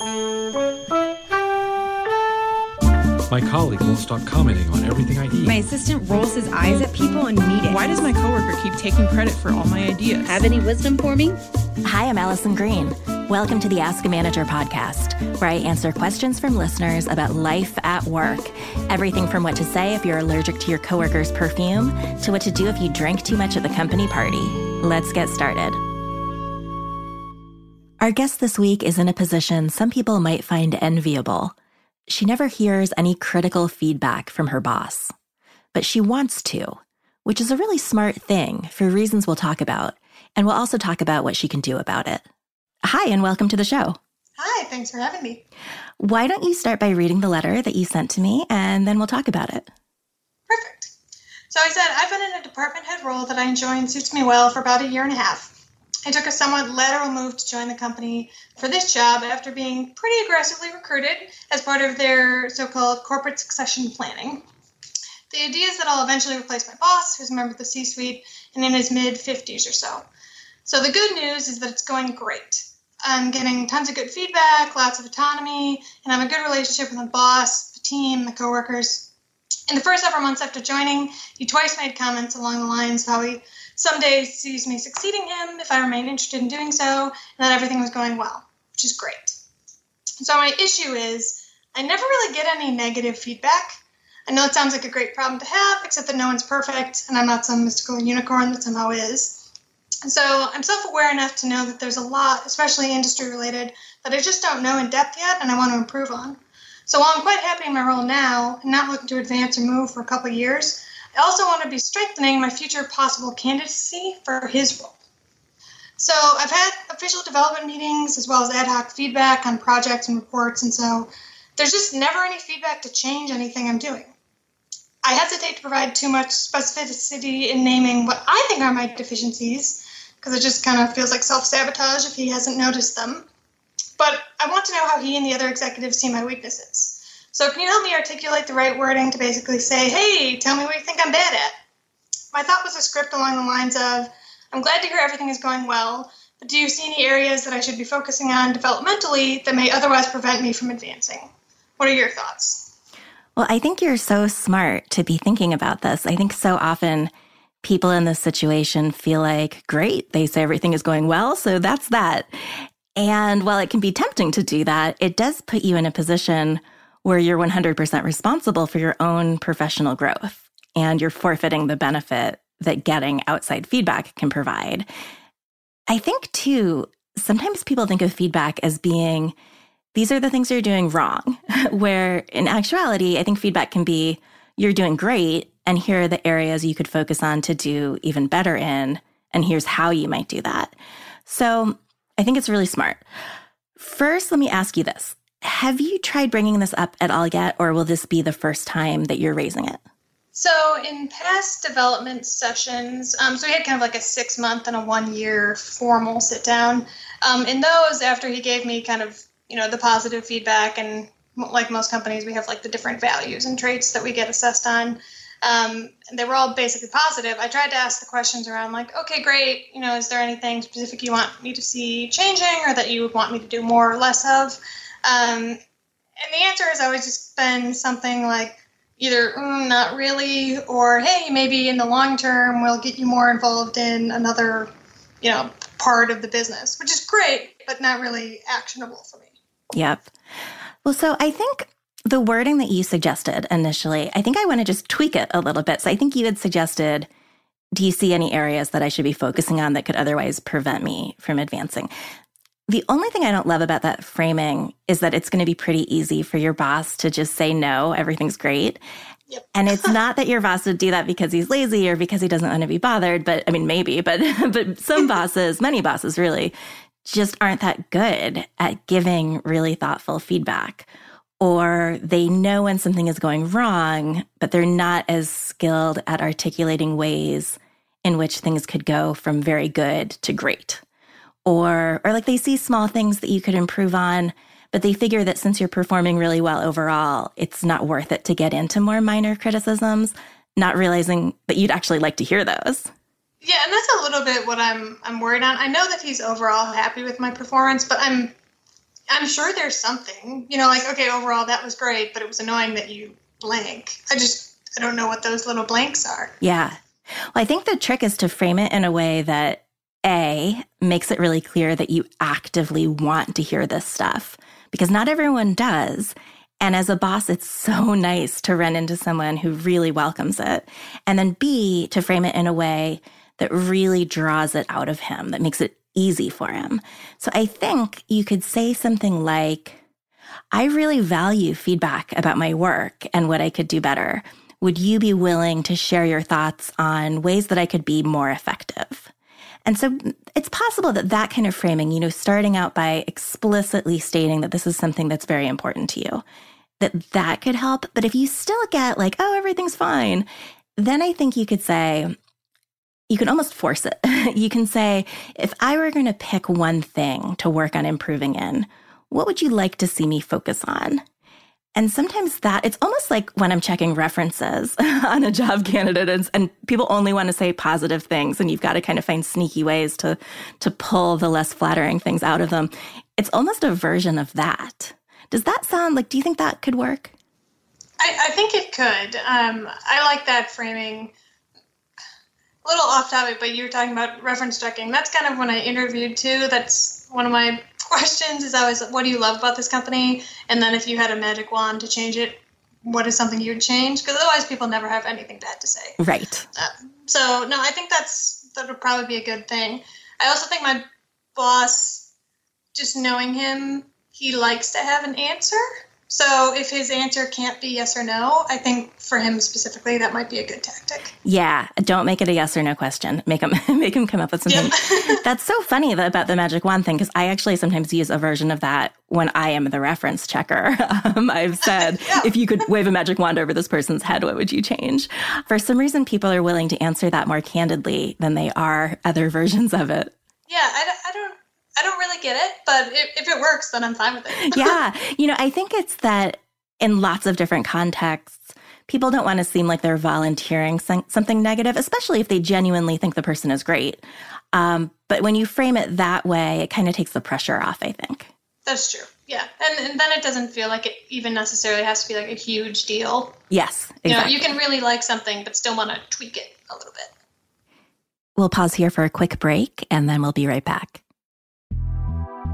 My colleague won't stop commenting on everything I eat. My assistant rolls his eyes at people in meetings. Why does my coworker keep taking credit for all my ideas? Have any wisdom for me? Hi, I'm Alison Green. Welcome to the Ask a Manager podcast, where I answer questions from listeners about life at work. Everything from what to say if you're allergic to your coworker's perfume to what to do if you drink too much at the company party. Let's get started. Our guest this week is in a position some people might find enviable. She never hears any critical feedback from her boss, but she wants to, which is a really smart thing for reasons we'll talk about. And we'll also talk about what she can do about it. Hi, and welcome to the show. Hi, thanks for having me. Why don't you start by reading the letter that you sent to me, and then we'll talk about it? Perfect. So I said, I've been in a department head role that I enjoy and suits me well for about a year and a half. I took a somewhat lateral move to join the company for this job after being pretty aggressively recruited as part of their so called corporate succession planning. The idea is that I'll eventually replace my boss, who's a member of the C suite and in his mid 50s or so. So the good news is that it's going great. I'm getting tons of good feedback, lots of autonomy, and I have a good relationship with my boss, the team, the coworkers. In the first several months after joining, he twice made comments along the lines of how he someday sees me succeeding him if I remain interested in doing so, and that everything was going well, which is great. So my issue is I never really get any negative feedback. I know it sounds like a great problem to have, except that no one's perfect, and I'm not some mystical unicorn that somehow is. So I'm self aware enough to know that there's a lot, especially industry related, that I just don't know in depth yet and I want to improve on. So while I'm quite happy in my role now and not looking to advance or move for a couple years, I also want to be strengthening my future possible candidacy for his role. So I've had official development meetings as well as ad hoc feedback on projects and reports, and so there's just never any feedback to change anything I'm doing. I hesitate to provide too much specificity in naming what I think are my deficiencies, because it just kind of feels like self sabotage if he hasn't noticed them. But I want to know how he and the other executives see my weaknesses. So can you help me articulate the right wording to basically say, hey, tell me what you think I'm bad at? My thought was a script along the lines of, I'm glad to hear everything is going well, but do you see any areas that I should be focusing on developmentally that may otherwise prevent me from advancing? What are your thoughts? Well, I think you're so smart to be thinking about this. I think so often people in this situation feel like, great, they say everything is going well, so that's that. And while it can be tempting to do that, it does put you in a position where you're 100% responsible for your own professional growth and you're forfeiting the benefit that getting outside feedback can provide. I think, too, sometimes people think of feedback as being these are the things you're doing wrong, where in actuality, I think feedback can be you're doing great, and here are the areas you could focus on to do even better in, and here's how you might do that. So I think it's really smart. First, let me ask you this have you tried bringing this up at all yet, or will this be the first time that you're raising it? So, in past development sessions, um, so we had kind of like a six month and a one year formal sit down. Um, in those, after he gave me kind of, you know, the positive feedback, and like most companies, we have like the different values and traits that we get assessed on. Um, they were all basically positive. I tried to ask the questions around, like, okay, great, you know, is there anything specific you want me to see changing or that you would want me to do more or less of? Um, and the answer has always just been something like, either mm, not really or hey maybe in the long term we'll get you more involved in another you know part of the business which is great but not really actionable for me. Yep. Well so i think the wording that you suggested initially i think i want to just tweak it a little bit. So i think you had suggested do you see any areas that i should be focusing on that could otherwise prevent me from advancing the only thing I don't love about that framing is that it's going to be pretty easy for your boss to just say no, everything's great. Yep. and it's not that your boss would do that because he's lazy or because he doesn't want to be bothered, but I mean maybe, but but some bosses, many bosses really just aren't that good at giving really thoughtful feedback. Or they know when something is going wrong, but they're not as skilled at articulating ways in which things could go from very good to great or or like they see small things that you could improve on but they figure that since you're performing really well overall it's not worth it to get into more minor criticisms not realizing that you'd actually like to hear those. Yeah and that's a little bit what i'm i'm worried on. I know that he's overall happy with my performance but i'm i'm sure there's something you know like okay overall that was great but it was annoying that you blank. I just i don't know what those little blanks are. Yeah. Well i think the trick is to frame it in a way that a makes it really clear that you actively want to hear this stuff because not everyone does. And as a boss, it's so nice to run into someone who really welcomes it. And then B, to frame it in a way that really draws it out of him, that makes it easy for him. So I think you could say something like, I really value feedback about my work and what I could do better. Would you be willing to share your thoughts on ways that I could be more effective? And so it's possible that that kind of framing, you know, starting out by explicitly stating that this is something that's very important to you, that that could help. But if you still get like, oh, everything's fine, then I think you could say, you can almost force it. you can say, if I were going to pick one thing to work on improving in, what would you like to see me focus on? And sometimes that it's almost like when I'm checking references on a job candidate and, and, people only want to say positive things and you've got to kind of find sneaky ways to to pull the less flattering things out of them. It's almost a version of that. Does that sound like do you think that could work? I, I think it could. Um, I like that framing. A little off topic, but you were talking about reference checking. That's kind of when I interviewed too. That's one of my questions is always what do you love about this company? And then if you had a magic wand to change it what is something you would change? Because otherwise people never have anything bad to say. Right. Uh, so no i think that's that would probably be a good thing. I also think my boss just knowing him he likes to have an answer so if his answer can't be yes or no, I think for him specifically that might be a good tactic. Yeah, don't make it a yes or no question. Make him make him come up with something. Yep. That's so funny about the magic wand thing because I actually sometimes use a version of that when I am the reference checker. Um, I've said, yeah. if you could wave a magic wand over this person's head, what would you change? For some reason, people are willing to answer that more candidly than they are other versions of it. Yeah, I, I don't I don't really get it, but if, if it works, then I'm fine with it. yeah. You know, I think it's that in lots of different contexts, people don't want to seem like they're volunteering something negative, especially if they genuinely think the person is great. Um, but when you frame it that way, it kind of takes the pressure off, I think. That's true. Yeah. And, and, then it doesn't feel like it even necessarily has to be like a huge deal. Yes. Exactly. You know, you can really like something, but still want to tweak it a little bit. We'll pause here for a quick break and then we'll be right back.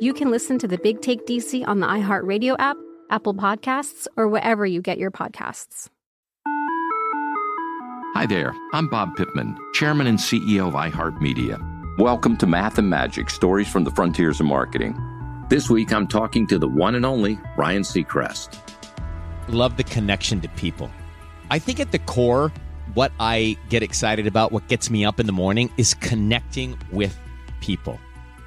you can listen to the Big Take DC on the iHeartRadio app, Apple Podcasts, or wherever you get your podcasts. Hi there, I'm Bob Pittman, Chairman and CEO of iHeartMedia. Welcome to Math and Magic Stories from the Frontiers of Marketing. This week I'm talking to the one and only Ryan Seacrest. Love the connection to people. I think at the core, what I get excited about, what gets me up in the morning, is connecting with people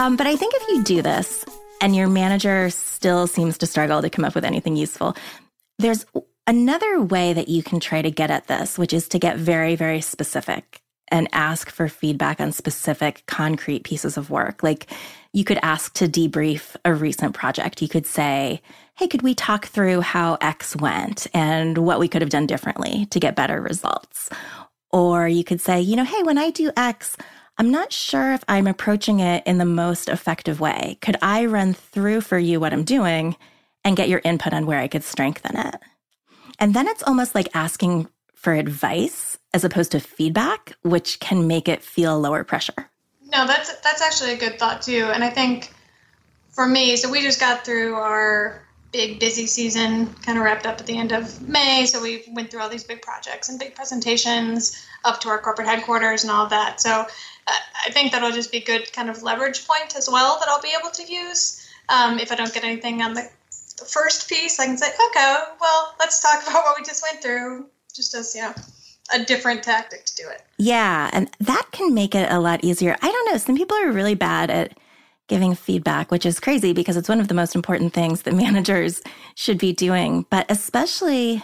Um, but I think if you do this and your manager still seems to struggle to come up with anything useful, there's another way that you can try to get at this, which is to get very, very specific and ask for feedback on specific concrete pieces of work. Like you could ask to debrief a recent project. You could say, Hey, could we talk through how X went and what we could have done differently to get better results? Or you could say, you know, hey, when I do X, I'm not sure if I'm approaching it in the most effective way. Could I run through for you what I'm doing and get your input on where I could strengthen it. And then it's almost like asking for advice as opposed to feedback, which can make it feel lower pressure. No, that's that's actually a good thought too. And I think for me, so we just got through our big busy season, kind of wrapped up at the end of May. So we went through all these big projects and big presentations up to our corporate headquarters and all of that. So uh, I think that'll just be good kind of leverage point as well that I'll be able to use um, if I don't get anything on the the first piece, I can say, okay, well, let's talk about what we just went through, just as, you know, a different tactic to do it. Yeah. And that can make it a lot easier. I don't know. Some people are really bad at giving feedback, which is crazy because it's one of the most important things that managers should be doing. But especially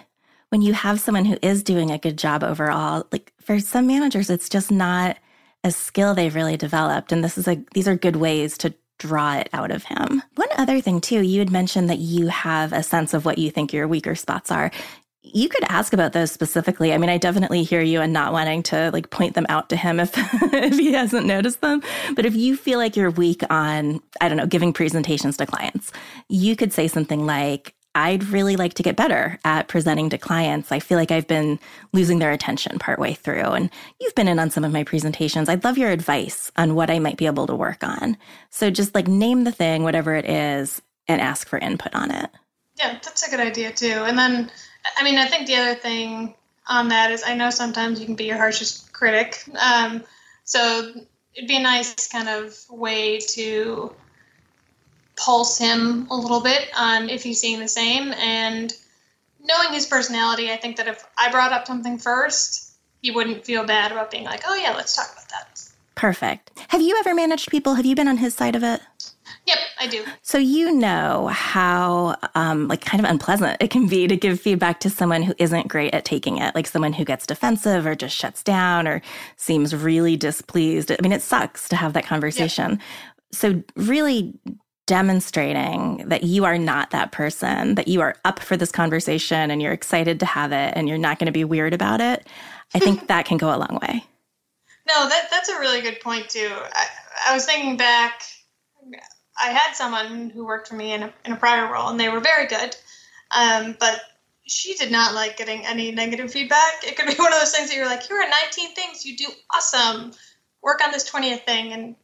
when you have someone who is doing a good job overall, like for some managers, it's just not a skill they've really developed. And this is a, these are good ways to draw it out of him. One other thing, too, you had mentioned that you have a sense of what you think your weaker spots are. You could ask about those specifically. I mean, I definitely hear you and not wanting to like point them out to him if if he hasn't noticed them. But if you feel like you're weak on, I don't know, giving presentations to clients, you could say something like, I'd really like to get better at presenting to clients. I feel like I've been losing their attention partway through. And you've been in on some of my presentations. I'd love your advice on what I might be able to work on. So just like name the thing, whatever it is, and ask for input on it. Yeah, that's a good idea too. And then, I mean, I think the other thing on that is I know sometimes you can be your harshest critic. Um, so it'd be a nice kind of way to pulse him a little bit on if he's seeing the same. And knowing his personality, I think that if I brought up something first, he wouldn't feel bad about being like, oh, yeah, let's talk about that. Perfect. Have you ever managed people? Have you been on his side of it? Yep. I do. So you know how um, like kind of unpleasant it can be to give feedback to someone who isn't great at taking it, like someone who gets defensive or just shuts down or seems really displeased. I mean, it sucks to have that conversation. Yeah. So really demonstrating that you are not that person, that you are up for this conversation and you're excited to have it and you're not going to be weird about it. I think that can go a long way. No, that that's a really good point too. I, I was thinking back. I had someone who worked for me in a, in a prior role, and they were very good, um, but she did not like getting any negative feedback. It could be one of those things that you're like, here are 19 things you do awesome. Work on this 20th thing, and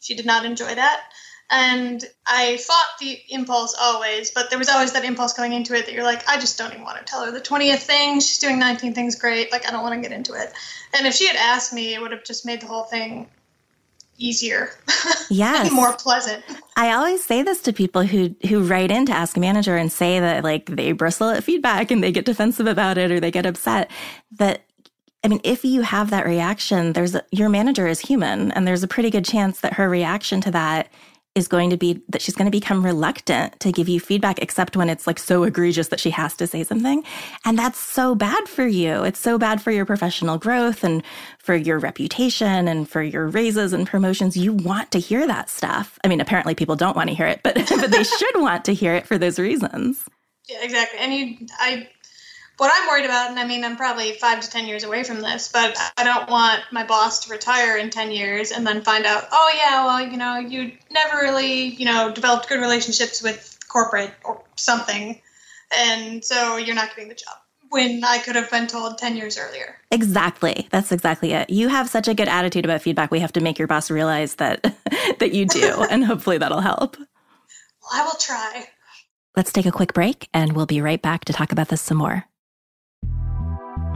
she did not enjoy that. And I fought the impulse always, but there was always that impulse going into it that you're like, I just don't even want to tell her the 20th thing. She's doing 19 things great. Like, I don't want to get into it. And if she had asked me, it would have just made the whole thing easier. Yes. more pleasant. I always say this to people who who write in to ask a manager and say that like they bristle at feedback and they get defensive about it or they get upset that I mean, if you have that reaction, there's a, your manager is human, and there's a pretty good chance that her reaction to that is going to be that she's going to become reluctant to give you feedback, except when it's like so egregious that she has to say something. And that's so bad for you. It's so bad for your professional growth and for your reputation and for your raises and promotions. You want to hear that stuff. I mean, apparently people don't want to hear it, but, but they should want to hear it for those reasons. Yeah, exactly. And you, I what I'm worried about, and I mean, I'm probably five to 10 years away from this, but I don't want my boss to retire in 10 years and then find out, oh, yeah, well, you know, you never really, you know, developed good relationships with corporate or something. And so you're not getting the job when I could have been told 10 years earlier. Exactly. That's exactly it. You have such a good attitude about feedback. We have to make your boss realize that that you do, and hopefully that'll help. Well, I will try. Let's take a quick break and we'll be right back to talk about this some more.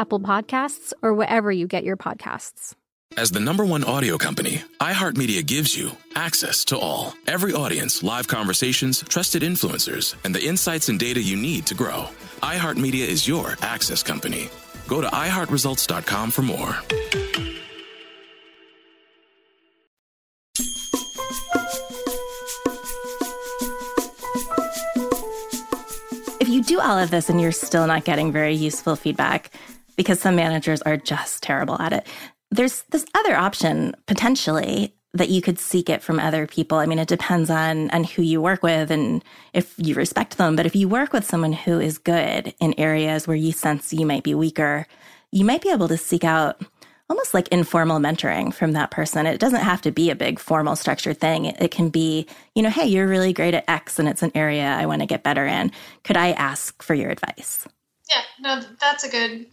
Apple Podcasts, or wherever you get your podcasts. As the number one audio company, iHeartMedia gives you access to all. Every audience, live conversations, trusted influencers, and the insights and data you need to grow. iHeartMedia is your access company. Go to iHeartResults.com for more. If you do all of this and you're still not getting very useful feedback because some managers are just terrible at it, there's this other option potentially that you could seek it from other people. I mean, it depends on on who you work with and if you respect them. But if you work with someone who is good in areas where you sense you might be weaker, you might be able to seek out almost like informal mentoring from that person. It doesn't have to be a big formal structured thing. It can be, you know, hey, you're really great at X and it's an area I want to get better in. Could I ask for your advice? Yeah, no, that's a good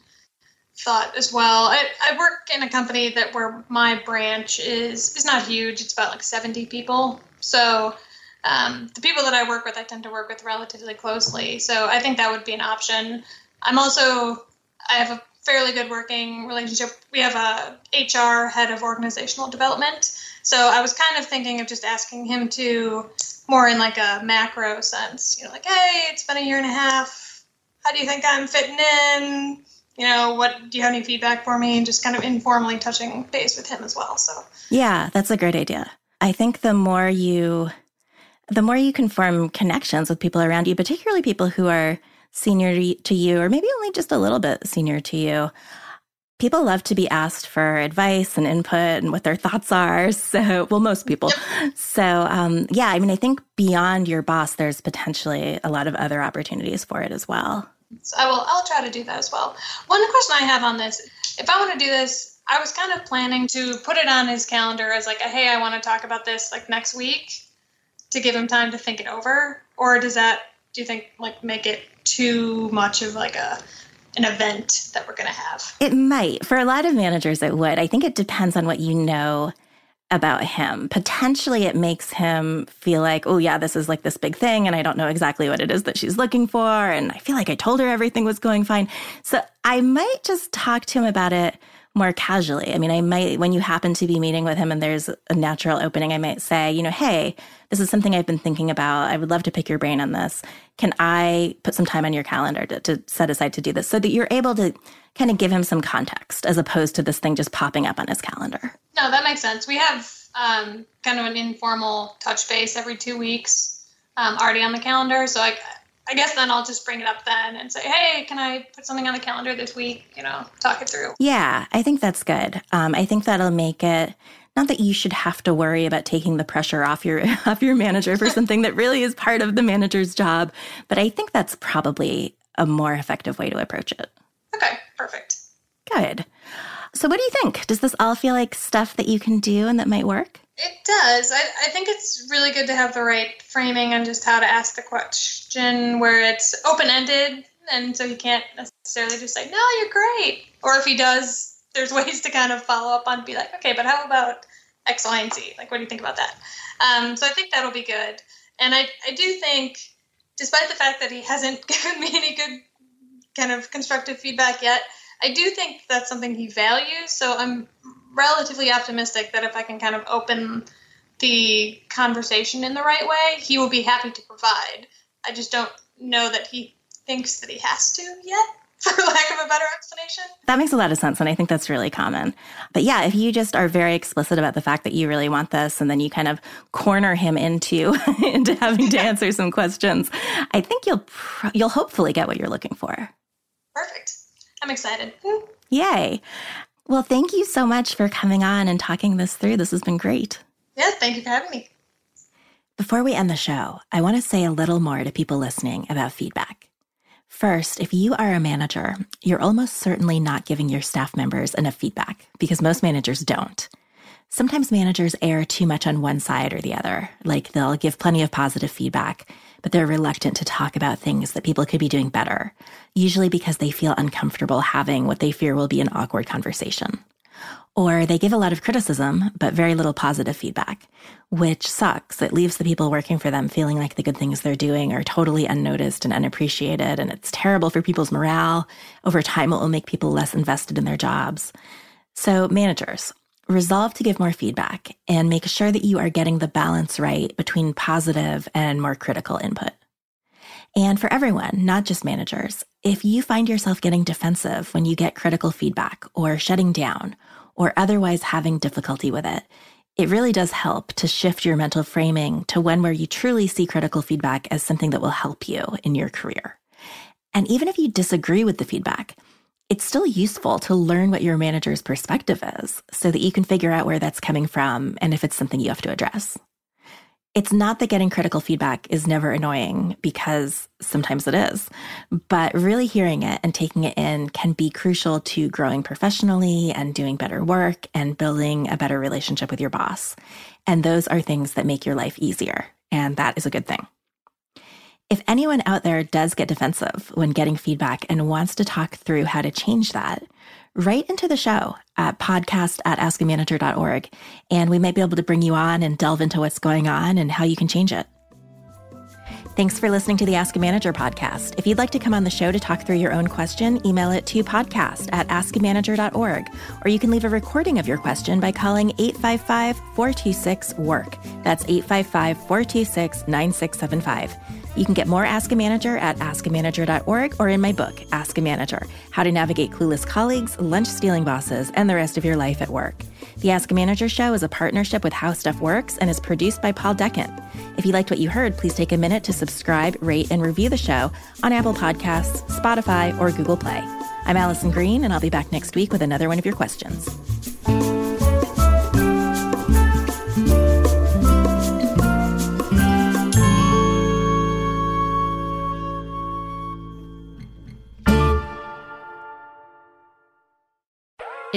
thought as well. I, I work in a company that where my branch is is not huge. It's about like 70 people. So um, the people that I work with, I tend to work with relatively closely. So I think that would be an option. I'm also I have a fairly good working relationship. We have a HR head of organizational development. So I was kind of thinking of just asking him to more in like a macro sense, you know, like, hey, it's been a year and a half. How do you think I'm fitting in? You know, what do you have any feedback for me? And just kind of informally touching base with him as well. So Yeah, that's a great idea. I think the more you the more you can form connections with people around you, particularly people who are senior to you, or maybe only just a little bit senior to you, people love to be asked for advice and input and what their thoughts are. So, well, most people. So, um, yeah, I mean, I think beyond your boss, there's potentially a lot of other opportunities for it as well. So I will. I'll try to do that as well. One question I have on this: if I want to do this, I was kind of planning to put it on his calendar as like a, hey, I want to talk about this like next week to give him time to think it over, or does that do you think like make it too much of like a an event that we're going to have? It might. For a lot of managers, it would. I think it depends on what you know about him. Potentially, it makes him feel like, oh, yeah, this is like this big thing, and I don't know exactly what it is that she's looking for. And I feel like I told her everything was going fine. So I might just talk to him about it more casually. I mean, I might, when you happen to be meeting with him and there's a natural opening, I might say, you know, hey, this is something I've been thinking about. I would love to pick your brain on this. Can I put some time on your calendar to, to set aside to do this so that you're able to kind of give him some context as opposed to this thing just popping up on his calendar? No, that makes sense. We have um, kind of an informal touch base every two weeks um, already on the calendar. So I, I guess then I'll just bring it up then and say, hey, can I put something on the calendar this week? You know, talk it through. Yeah, I think that's good. Um, I think that'll make it not that you should have to worry about taking the pressure off your off your manager for something that really is part of the manager's job, but I think that's probably a more effective way to approach it. Okay, perfect. Good. So, what do you think? Does this all feel like stuff that you can do and that might work? It does. I, I think it's really good to have the right framing on just how to ask the question where it's open ended. And so he can't necessarily just say, no, you're great. Or if he does, there's ways to kind of follow up on, be like, okay, but how about X, Y, and Z? Like, what do you think about that? Um, so I think that'll be good. And I, I do think, despite the fact that he hasn't given me any good kind of constructive feedback yet, I do think that's something he values. So I'm relatively optimistic that if I can kind of open the conversation in the right way, he will be happy to provide. I just don't know that he thinks that he has to yet, for lack of a better explanation. That makes a lot of sense. And I think that's really common. But yeah, if you just are very explicit about the fact that you really want this and then you kind of corner him into, into having to answer some questions, I think you'll, you'll hopefully get what you're looking for. Perfect. I'm excited. Yay. Well, thank you so much for coming on and talking this through. This has been great. Yeah, thank you for having me. Before we end the show, I want to say a little more to people listening about feedback. First, if you are a manager, you're almost certainly not giving your staff members enough feedback because most managers don't. Sometimes managers err too much on one side or the other, like they'll give plenty of positive feedback, but they're reluctant to talk about things that people could be doing better, usually because they feel uncomfortable having what they fear will be an awkward conversation. Or they give a lot of criticism, but very little positive feedback, which sucks. It leaves the people working for them feeling like the good things they're doing are totally unnoticed and unappreciated, and it's terrible for people's morale. Over time, it will make people less invested in their jobs. So, managers, resolve to give more feedback and make sure that you are getting the balance right between positive and more critical input. And for everyone, not just managers, if you find yourself getting defensive when you get critical feedback or shutting down or otherwise having difficulty with it, it really does help to shift your mental framing to one where you truly see critical feedback as something that will help you in your career. And even if you disagree with the feedback, it's still useful to learn what your manager's perspective is so that you can figure out where that's coming from and if it's something you have to address. It's not that getting critical feedback is never annoying because sometimes it is, but really hearing it and taking it in can be crucial to growing professionally and doing better work and building a better relationship with your boss. And those are things that make your life easier. And that is a good thing. If anyone out there does get defensive when getting feedback and wants to talk through how to change that, write into the show at podcast at askamanager.org, and we might be able to bring you on and delve into what's going on and how you can change it. Thanks for listening to the Ask a Manager podcast. If you'd like to come on the show to talk through your own question, email it to podcast at askamanager.org, or you can leave a recording of your question by calling 855 426 WORK. That's 855 426 9675. You can get more Ask a Manager at askamanager.org or in my book, Ask a Manager How to Navigate Clueless Colleagues, Lunch Stealing Bosses, and the Rest of Your Life at Work. The Ask a Manager show is a partnership with How Stuff Works and is produced by Paul Decant. If you liked what you heard, please take a minute to subscribe, rate, and review the show on Apple Podcasts, Spotify, or Google Play. I'm Alison Green, and I'll be back next week with another one of your questions.